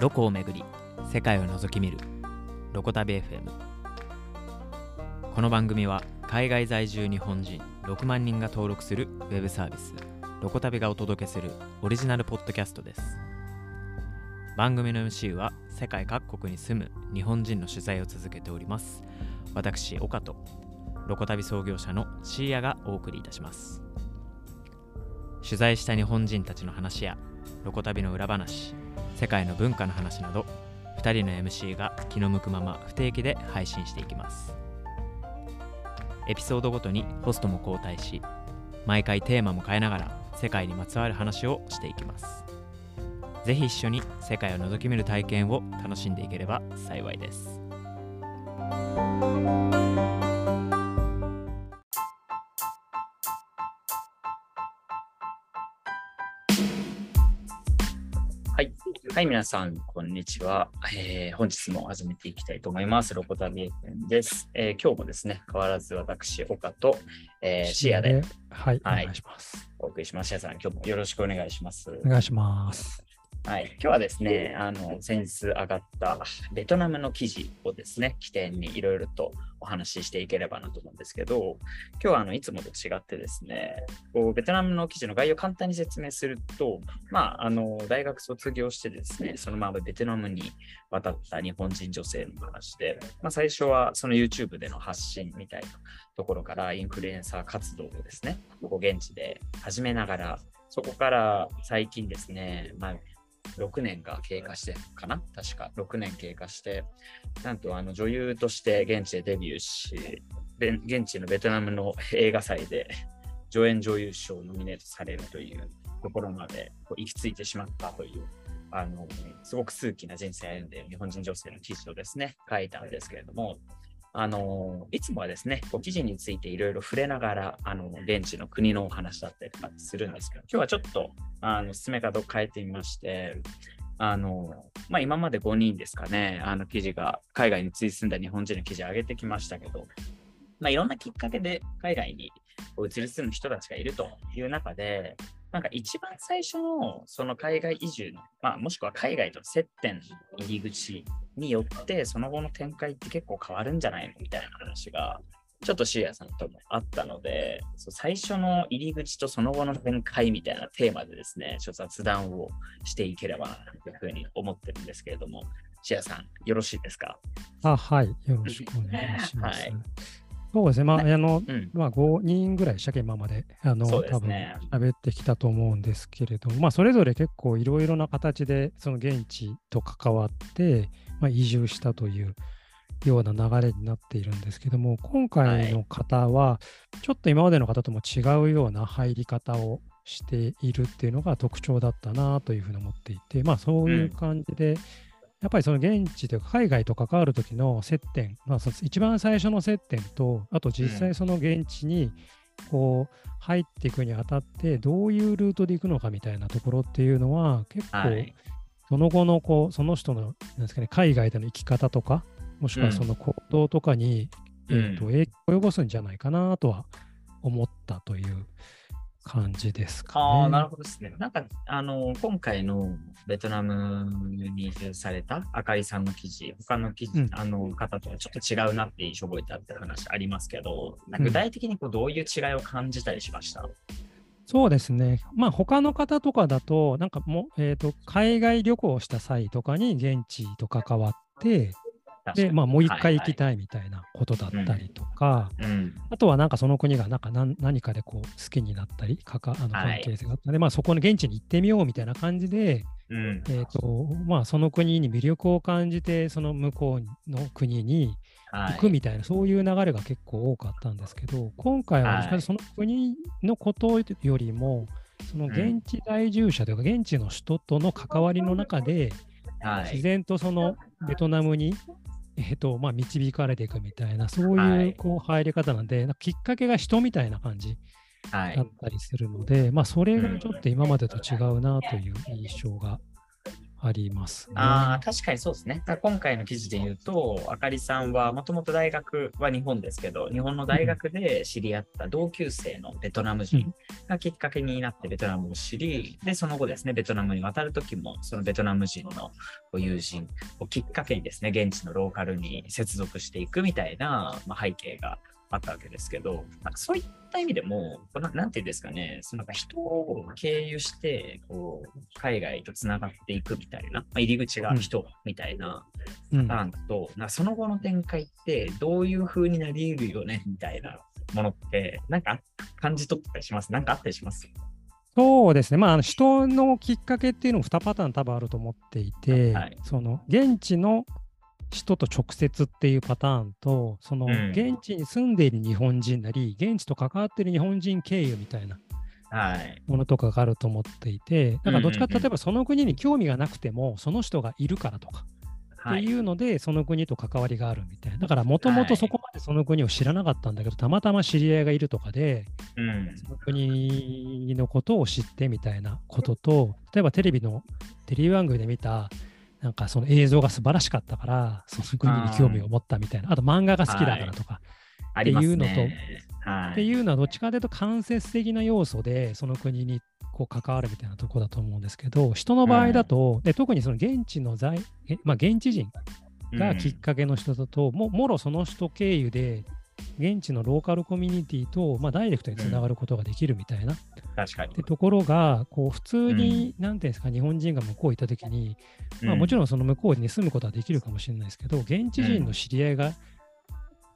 ロコをめぐり世界を覗き見るロコ旅 FM この番組は海外在住日本人6万人が登録するウェブサービスロコ旅がお届けするオリジナルポッドキャストです。番組の MC は世界各国に住む日本人の取材を続けております。私岡とロコ旅創業者のシーヤがお送りいたします。取材した日本人たちの話やロコ旅の裏話世界の文化の話など2人の MC が気の向くまま不定期で配信していきます。エピソードごとにホストも交代し毎回テーマも変えながら世界にまつわる話をしていきます。ぜひ一緒に世界を覗き見る体験を楽しんでいければ幸いです。はい。はい、皆さん、こんにちは。えー本日も始めていきたいと思います。ロコタビ FM です、えー今日もですね、変わらず私、岡と、えーシアではい、はいお願いします。お送りします。シアさん、今日もよろしくお願いします。お願いします。はい、今日はですね、あの先日上がったベトナムの記事をですね、起点にいろいろとお話ししていければなと思うんですけど、今日はあのいつもと違ってですね、こうベトナムの記事の概要を簡単に説明すると、まあ、あの大学卒業してですね、そのままベトナムに渡った日本人女性の話で、まあ、最初はその YouTube での発信みたいなところからインフルエンサー活動をですね、こう現地で始めながら、そこから最近ですね、まあ6年が経過してかな？確か。6年経過して、なんとあの女優として現地でデビューし、現地のベトナムの映画祭で助演女優賞をノミネートされるというところまで行き着いてしまったという、あのすごく数奇な人生を歩んでいる日本人女性の記事をですね、書いたんですけれども、あのいつもはですね、こう記事についていろいろ触れながら、あの現地の国のお話だったりとかするんですけど、今日はちょっとあの進め方を変えてみまして、あのまあ、今まで5人ですかね、あの記事が海外に追住んだ日本人の記事を上げてきましたけど、まあ、いろんなきっかけで海外に移り住む人たちがいるという中で、なんか一番最初のその海外移住の、まあ、もしくは海外との接点の入り口によって、その後の展開って結構変わるんじゃないのみたいな話が、ちょっとシーヤさんともあったので、そう最初の入り口とその後の展開みたいなテーマでですね、ちょっと雑談をしていければなというふうに思ってるんですけれども、シーヤさん、よろしいですか？あ、はい、よろしくお願いします。はいそうですね、まあ、あの、うん。まあ、5人ぐらいでしたっけ、今まで。あの、そうです多分ね喋ってきたと思うんですけれども、まあ、それぞれ結構いろいろな形で、その現地と関わって、まあ、移住したというような流れになっているんですけども、今回の方は、ちょっと今までの方とも違うような入り方をしているっていうのが特徴だったなというふうに思っていて、まあ、そういう感じで、やっぱりその現地というか海外と関わる時の接点、まあ、その一番最初の接点と、あと実際その現地にこう入っていくにあたって、どういうルートで行くのかみたいなところっていうのは、結構はい。その後のこうその人のなんですか、ね、海外での生き方とか、もしくはその行動とかに、うんえーと影響を及ぼすんじゃないかなとは思ったという感じですかね。ああ、なるほどですね。なんか、あの、今回のベトナムに移住されたあかりさんの記事、他の記事、うんあの方とはちょっと違うなって印象を覚えたって話ありますけど、具体的にこうどういう違いを感じたりしました、そうですね。まあ他の方とかだと、なんかもう、えっ、と、海外旅行した際とかに現地と関わって、で、まあもう一回行きい。たいみたいなことだったりとか、うん。あとはなんかその国がなんか何何かでこう好きになったり、かかあのはい関係性があったので、まあそこの現地に行ってみようみたいな感じで、うん。えっ、と、まあその国に魅力を感じて、その向こうの国にはい行くみたいな、そういう流れが結構多かったんですけど、今回はその国のことよりも、その現地在住者というか、現地の人との関わりの中で、はい。自然とそのベトナムに、えっとまあ、導かれていくみたいな、そうはいいうこう入り方なんで、なんかきっかけが人みたいな感じはいだっ。たりするので、まあ、それがちょっと今までと違うなという印象があります、ね。ああ、確かにそうですね。今回の記事で言うと、あかりさんはもともと大学は日本ですけど、日本の大学で知り合った同級生のベトナム人がきっかけになってベトナムを知り、で、その後ですね、ベトナムに渡るときも、そのベトナム人のご友人をきっかけにですね、現地のローカルに接続していくみたいな、まあ、背景があったわけですけど、なんかそういった意味でも、このなんていうんですかね、そのなんか人を経由してこう海外とつながっていくみたいな、まあ、入り口が人みたいなうん。パターンだと、なんかその後の展開ってどういう風になり得るよねみたいなものって、なんか感じ取ったりします？なんかあったりします？そうですね、まあ、あの人のきっかけっていうのも2パターン多分あると思っていて、はい。その現地の人と直接っていうパターンと、そのうん現地に住んでいる日本人なり、現地と関わっている日本人経由みたいなはい。ものとかがあると思っていて、だからどっちか例えばその国に興味がなくても、その人がいるからとかってはい。いうので、その国と関わりがあるみたいな。だからもともとそこまでその国を知らなかったんだけど、たまたま知り合いがいるとかで、うん。その国のことを知ってみたいなことと、例えばテレビの、テレビ番組で見た、なんかその映像が素晴らしかったから、その国に興味を持ったみたいな、あと漫画が好きだからとか、ありますっていうのね。はい。っていうのはどっちかというと間接的な要素でその国にこう関わるみたいなところだと思うんですけど、人の場合だと、で特にその現地の在、えまあ、現地人がきっかけの人だと、ももろその人経由で、現地のローカルコミュニティと、まあ、ダイレクトにつながることができるみたいな、っ確かにて。ところが、こう普通に、なんていうんですか、日本人が向こう行ったときに、まあ、もちろん。その向こうに住むことはできるかもしれないですけど、現地人の知り合いが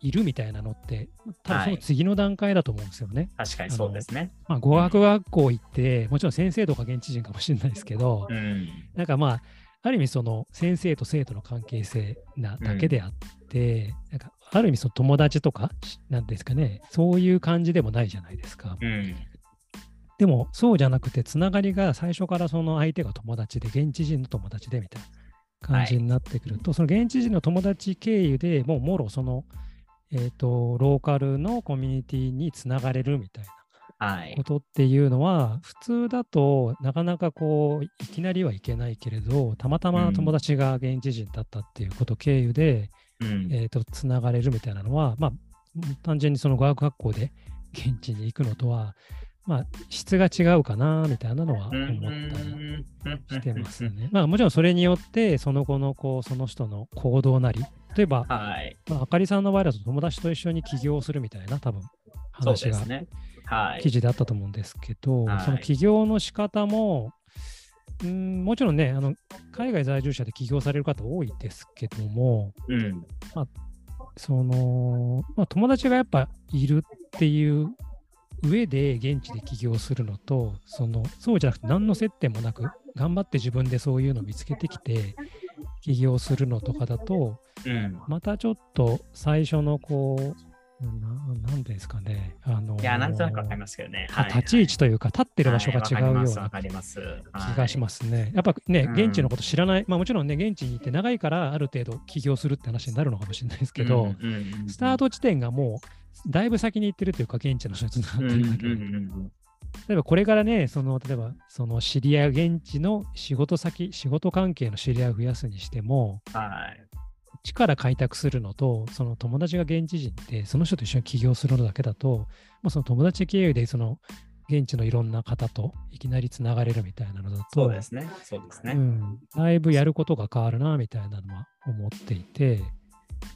いるみたいなのって、多分その次の段階だと思うんですよね。確かにそうですね。まあ、語学学校行って、もちろん先生とか現地人かもしれないですけど、うん。なんかまあ、ある意味その先生と生徒の関係性なだけであって、なんかある意味その友達とか、なんですかね、そういう感じでもないじゃないですか。うん。でもそうじゃなくて、つながりが最初からその相手が友達で、現地人の友達でみたいな感じになってくると、その現地人の友達経由でもうもろその、えっ、と、ローカルのコミュニティにつながれるみたいな。はいこ。とっていうのは、普通だとなかなかこう、いきなりはいけないけれど、たまたま友達が現地人だったっていうこと経由で、うん。えーと、つながれるみたいなのは、まあ、単純にその語学学校で現地に行くのとは、まあ、質が違うかな、みたいなのは思ったりしてますね。まあ、もちろんそれによって、その後のこう、その人の行動なり、例えば、はい。まあ、あかりさんの場合だと友達と一緒に起業するみたいな、多分話が。はい。記事であったと思うんですけど、はいその起業の仕方も、うんもちろんねあの、海外在住者で起業される方多いですけども、うん。そのまあ、友達がやっぱいるっていう上で現地で起業するのと、そのそうじゃなくて何の接点もなく、頑張って自分でそういうのを見つけてきて起業するのとかだと、うん。またちょっと最初のこう、ななんですかね、あのいや、なんとなくわかりますけどね。あ立ち位置というか、立ってる場所が違うようわなかります。気がしますすね。やっぱね、うん現地のこと知らない、まあもちろんね、現地に行って長いからある程度起業するって話になるのかもしれないですけど、スタート地点がもうだいぶ先に行ってるというか、現地の人につながってるだけで、例えばこれからね、その例えばその知り合い、現地の仕事先、仕事関係の知り合いを増やすにしても、はい。力開拓するのと、その友達が現地人で、その人と一緒に起業するのだけだと、もうその友達経由で、その現地のいろんな方といきなりつながれるみたいなのだと、そうですね。そうですね。うん、だいぶやることが変わるな、みたいなのは思っていて、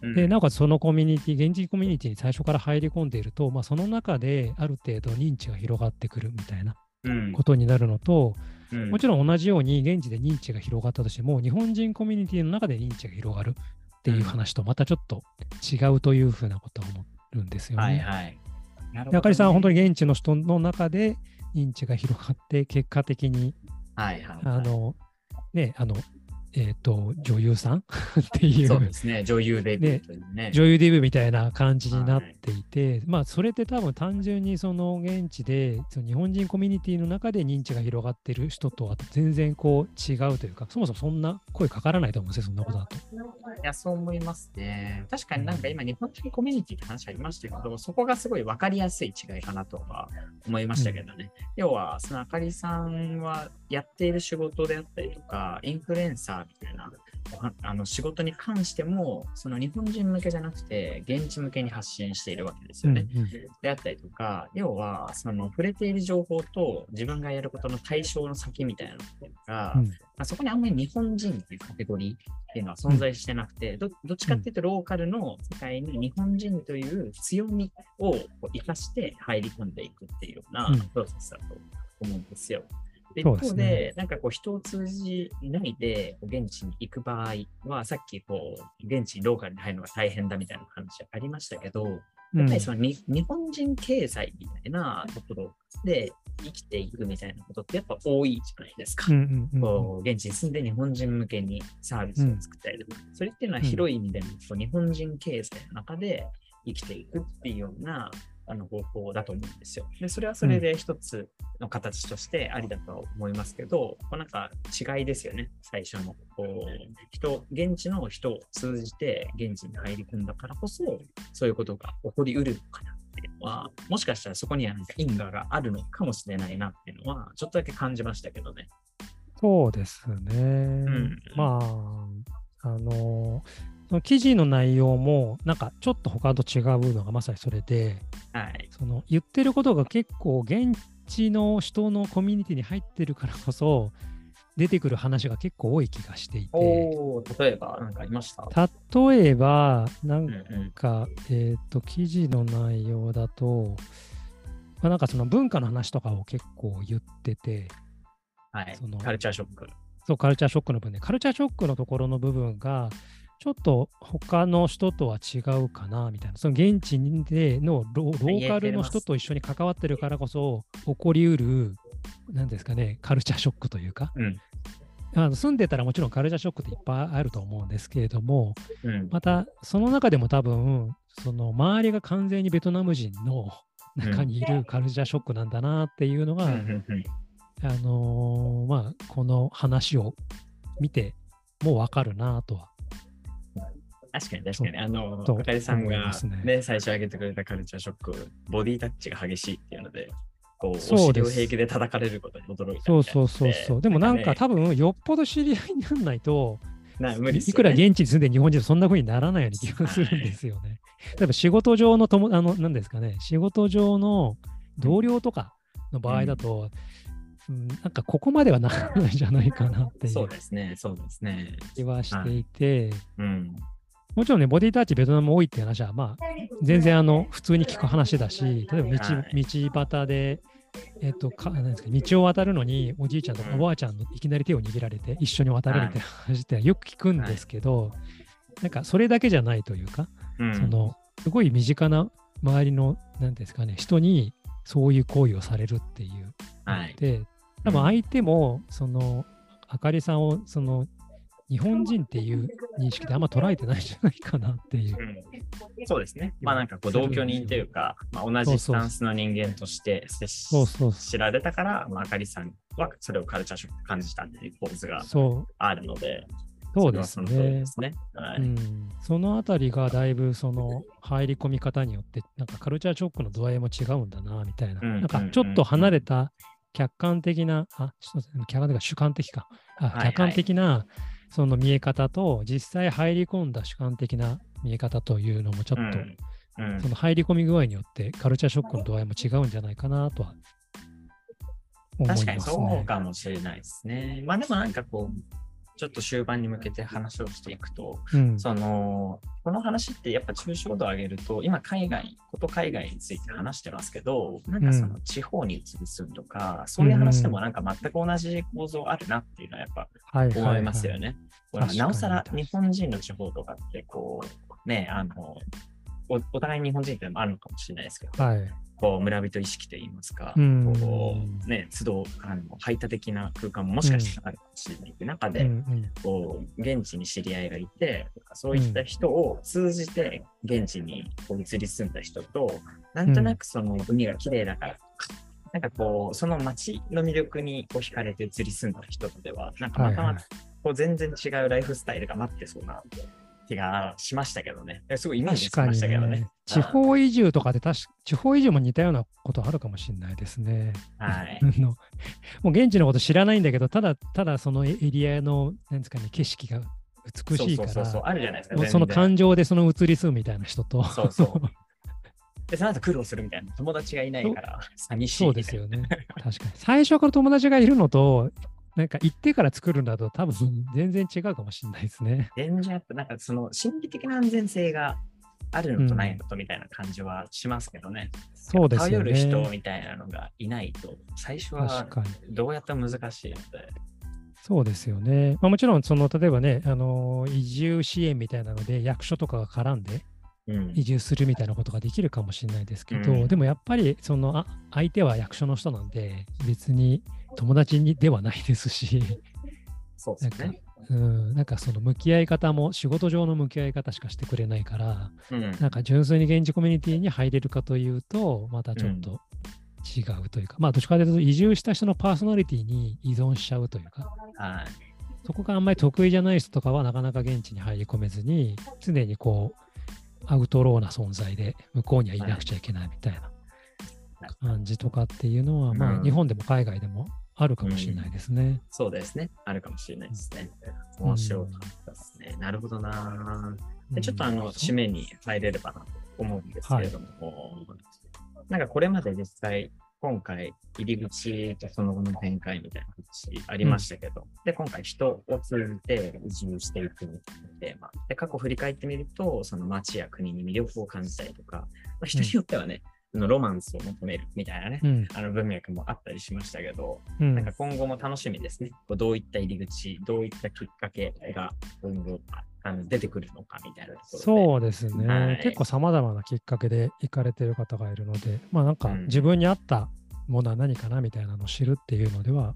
うんで、なおかつそのコミュニティ、現地コミュニティに最初から入り込んでいると、まあ、その中である程度認知が広がってくるみたいなうんことになるのと、うんもちろん同じように現地で認知が広がったとしても、日本人コミュニティの中で認知が広がるっていう話とまたちょっと違うというふうなことは思うんですよね。あかりさんは本当に現地の人の中で認知が広がって、結果的に、はいはい。あの、ね、あの、えっ、と、女優さん？っていうそうですね。女優デビューというね。女優デビューみたいな感じになっていて、まあそれって多分単純にその現地でその日本人コミュニティの中で認知が広がってる人とは全然こう違うというかそもそもそんな声かからないと思うんですよそんなことだと。いや、そう思いますね。確かになんか今、日本人コミュニティって話ありましたけど、そこがすごい分かりやすい違いかなとは思いましたけどね。要は、そのあかりさんはやっている仕事であったりとか、インフルエンサーみたいな。あの仕事に関しても、その日本人向けじゃなくて、現地向けに発信しているわけですよね。うんうんであったりとか、要は、その触れている情報と自分がやることの対象の先みたいなのっていうのが、うん。まあ、そこにあんまり日本人っていうカテゴリーっていうのは存在してなくて、どどっちかっていうとローカルの世界に日本人という強みを生かして入り込んでいくっていうようなうん。プロセスだと思うんですよ。うです方でね。なんかこう人を通じないで現地に行く場合は、さっきこう現地にローカルに入るのが大変だみたいな話ありましたけど、やっぱりそのに日本人経済みたいなところで生きていくみたいなことってやっぱ多いじゃないですか。うんうんうんこう現地に住んで日本人向けにサービスを作ったりとか、それっていうのは広い意味でもこう日本人経済の中で生きていくっていうようなあの方法だと思うんですよ。で、それはそれで一つの形としてありだとは思いますけど、こうなんか違いですよね、最初の。こう人、現地の人を通じて現地に入り込んだからこそ、そういうことが起こりうるのかなっていうのは、もしかしたらそこにはなんか因果があるのかもしれないなっていうのは、ちょっとだけ感じましたけどね。そうですね。んまあ、あの、その記事の内容も、なんかちょっと他と違うのがまさにそれで、はい。その言ってることが結構現地の人のコミュニティに入ってるからこそ、出てくる話が結構多い気がしていて、例えば何かありました？例えば、なんうんうんか、えっ、と、記事の内容だと、まあ、なんかその文化の話とかを結構言ってて、はいその。カルチャーショック。そう、カルチャーショックの部分で、カルチャーショックのところの部分が、ちょっと他の人とは違うかな、みたいな。その現地でのロローカルの人と一緒に関わってるからこそ、起こりうる、なんですかね、カルチャーショックというか、うん。あの住んでたらもちろんカルチャーショックっていっぱいあると思うんですけれども、うん。またその中でも多分、その周りが完全にベトナム人の中にいるカルチャーショックなんだなっていうのが、あのーまあ、この話を見てもうわかるなとは。確かに確かに。あの、とあかりさんがねね、最初挙げてくれたカルチャーショック、ボディタッチが激しいっていうので、こう、そうお尻を平気で叩かれることに驚いたそうそうそうそう。でもなんかね多分よっぽど知り合いにならないと、な無理っすいくら現地に住んで日本人とそんな風にならないような気がするんですよね。例えば仕事上の友、あの、なんですかね、仕事上の同僚とかの場合だと、うんなんかここまではならないんじゃないかなっていそううですね、そうですね。気はしていて、うん。もちろんね、ボディタッチベトナム多いって話は、まあ、全然あの普通に聞く話だし、例えば道,、はい。道端で、えっとかなんですか、道を渡るのに、おじいちゃんとかうん。おばあちゃんのいきなり手を握られて、一緒に渡るみたいな話ってよく聞くんですけど、なんかそれだけじゃないというか、うん。そのすごい身近な周りの、なんですかね、人にそういう行為をされるっていうはい。で、多分相手も、その、あかりさんを、その、日本人っていう認識であんま捉えてないんじゃないかなっていう。うん。そうですね。まあなんかこう同居人というか、まあ、同じスタンスの人間として接しそうそうそ知られたから、まあ、あかりさんはそれをカルチャーショック感じたっていう構図があるので、そうですね。そね。はい。うん、そのあたりがだいぶその入り込み方によってなんかカルチャーショックの度合いも違うんだなみたいな、うん。なんかちょっと離れた客観的な、あ、ちょっと客観的か主観的か、あ客観的なその見え方と実際入り込んだ主観的な見え方というのもちょっと、うんうんその入り込み具合によってカルチャーショックの度合いも違うんじゃないかなとは思いますね。確かにそうかもしれないですね。まあでもなんかこう、ちょっと終盤に向けて話をしていくと、うん、その、この話ってやっぱ抽象度を上げると、今海外、こと海外について話してますけど、なんかその地方に移り住むとか、そういう話でもなんか全く同じ構造あるなっていうのはやっぱ思いますよね。なおさら日本人の地方とかってこう、ね、あの、おお互いに日本人ってあるのかもしれないですけど、はい。こう村人意識といいますか、うん。こうね、都度あの排他的な空間ももしかしたらあるかもしれないっていう中で、うんうん。こう現地に知り合いがいて、そういった人を通じて現地にこう移り住んだ人と、なんとなくその海が綺麗だから、なんかこう、その街の魅力にこう惹かれて移り住んだ人とでは、なんかまたまたこう全然違うライフスタイルが待ってそうな気がしましたけどね。すごいイメージ確かにしましたけどねね。。地方移住とかで確か、地方移住も似たようなことあるかもしれないですね。はい。もう現地のこと知らないんだけど、ただただそのエリアのなんですか、ね、景色が美しいかそうそうそうそうら、あるじゃないですか。もうその感情でその移り住むみたいな人と、そうそうで、その後苦労するみたいな。友達がいないから寂しいそうみたいな。ですよね。確かに。最初から友達がいるのと、なんか行ってから作るんだと多分全然違うかもしれないですね。全然やっぱなんかその心理的な安全性があるのとないのとみたいな感じはしますけどね。そうですよ頼る人ね。みたいなのがいないと、最初確は。どうやっても難しいので。そうですよね。まあ、もちろん、その例えばね、あの移住支援みたいなので、役所とかが絡んでうん移住するみたいなことができるかもしれないですけど、うんでもやっぱりそのあ相手は役所の人なんで、別に友達にではないですし、そうですね。うん、なんかその向き合い方も仕事上の向き合い方しかしてくれないから、うんなんか純粋に現地コミュニティに入れるかというと、またちょっと違うというか、まあどっちかというと移住した人のパーソナリティに依存しちゃうというか、はい。そこがあんまり得意じゃない人とかはなかなか現地に入り込めずに、常にこう、アウトローな存在で向こうにはいなくちゃいけないみたいな感じとかっていうのは、まうんあ日本でも海外でもあるかもしれないですね。そうですね。あるかもしれないですね。面白かったですね。なるほどな。でちょっとあの、締めに入れればなと思うんですけれども、なんかこれまで実際、今回、入り口とその後の展開みたいな話ありましたけど、で、今回、人を通じて移住していくテーマ。で、過去振り返ってみると、その街や国に魅力を感じたりとか、まあ、人によってはね、あのロマンスを求めるみたいなね、うん。あの文脈もあったりしましたけど、うんなんか今後も楽しみですね。こうどういった入り口、どういったきっかけが今後あの出てくるのかみたいなところで。そうですね、はい結構さまざまなきっかけで行かれてる方がいるので、まあなんかうん自分に合ったものは何かなみたいなのを知るっていうのでは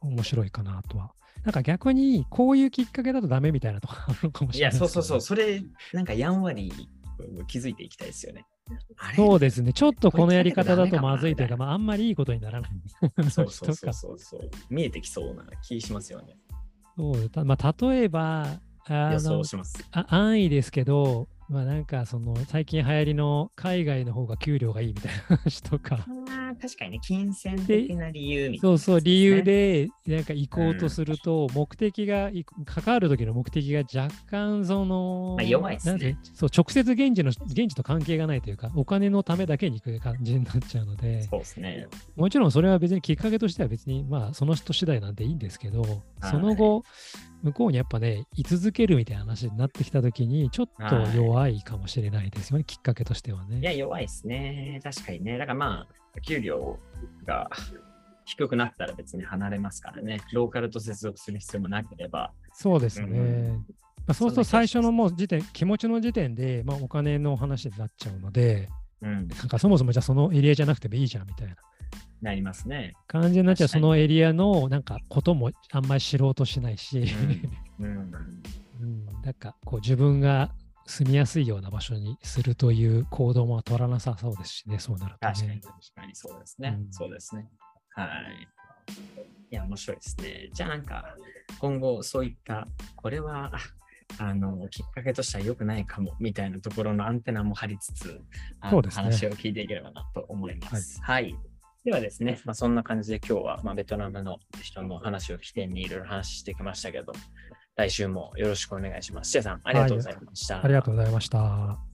面白いかなとは。なんか逆にこういうきっかけだとダメみたいなとかあるのかもしいや、れないそうそうそう。う。それ、なんかやんわり気づいていきたいですよね。そうですね。ちょっとこのやり方だとまずいとい うか、まああんまりいいことにならない。そうそうそうそうそう。見えてきそうな気しますよね。そうたまあ例えば、あ予の想します。あ安易ですけど、まあなんかその最近流行りの海外の方が給料がいいみたいな話とか。確かにね、金銭的な理由みたいな、そうそう、理由。でなんか行こうとすると、目的が、い関わる時の目的が若干その、まあ弱いっすねそう、直接現地の、現地と関係がないというか、お金のためだけに行く感じになっちゃうので、そうですね。もちろんそれは別にきっかけとしては別に、まあその人次第なんていいんですけど、その後、向こうにやっぱね、居続けるみたいな話になってきた時に、ちょっと弱いかもしれないですよね、きっかけとしてはね。いや、弱いですね。確かにね。だからまあ、給料が低くなったら別に離れますからね。ローカルと接続する必要もなければ。そうですね。うんまあ、そうすると最初のもう時点、気持ちの時点で、まあ、お金の話になっちゃうので、うん。なんかそもそもじゃあそのエリアじゃなくてもいいじゃんみたいななりますね。感じになっちゃう、そのエリアのなんかこともあんまり知ろうとしないし、うん。うん。うん、なんかこう自分が住みやすいような場所にするという行動も取らなさそうですしね、そうなると確かに、ね。確かにそうですね。うんそうですね。はい。いや、面白いですね。じゃあなんか、今後そういった、これは、ああの、きっかけとしては良くないかも、みたいなところのアンテナも張りつつ、そうね話を聞いていければなと思います。はい。ではですね、まあ、そんな感じで今日は、まあ、ベトナムの人の話を起点にいろいろ話してきましたけど、来週もよろしくお願いします。シェアさん、ありがとうございました。ありがとうございました。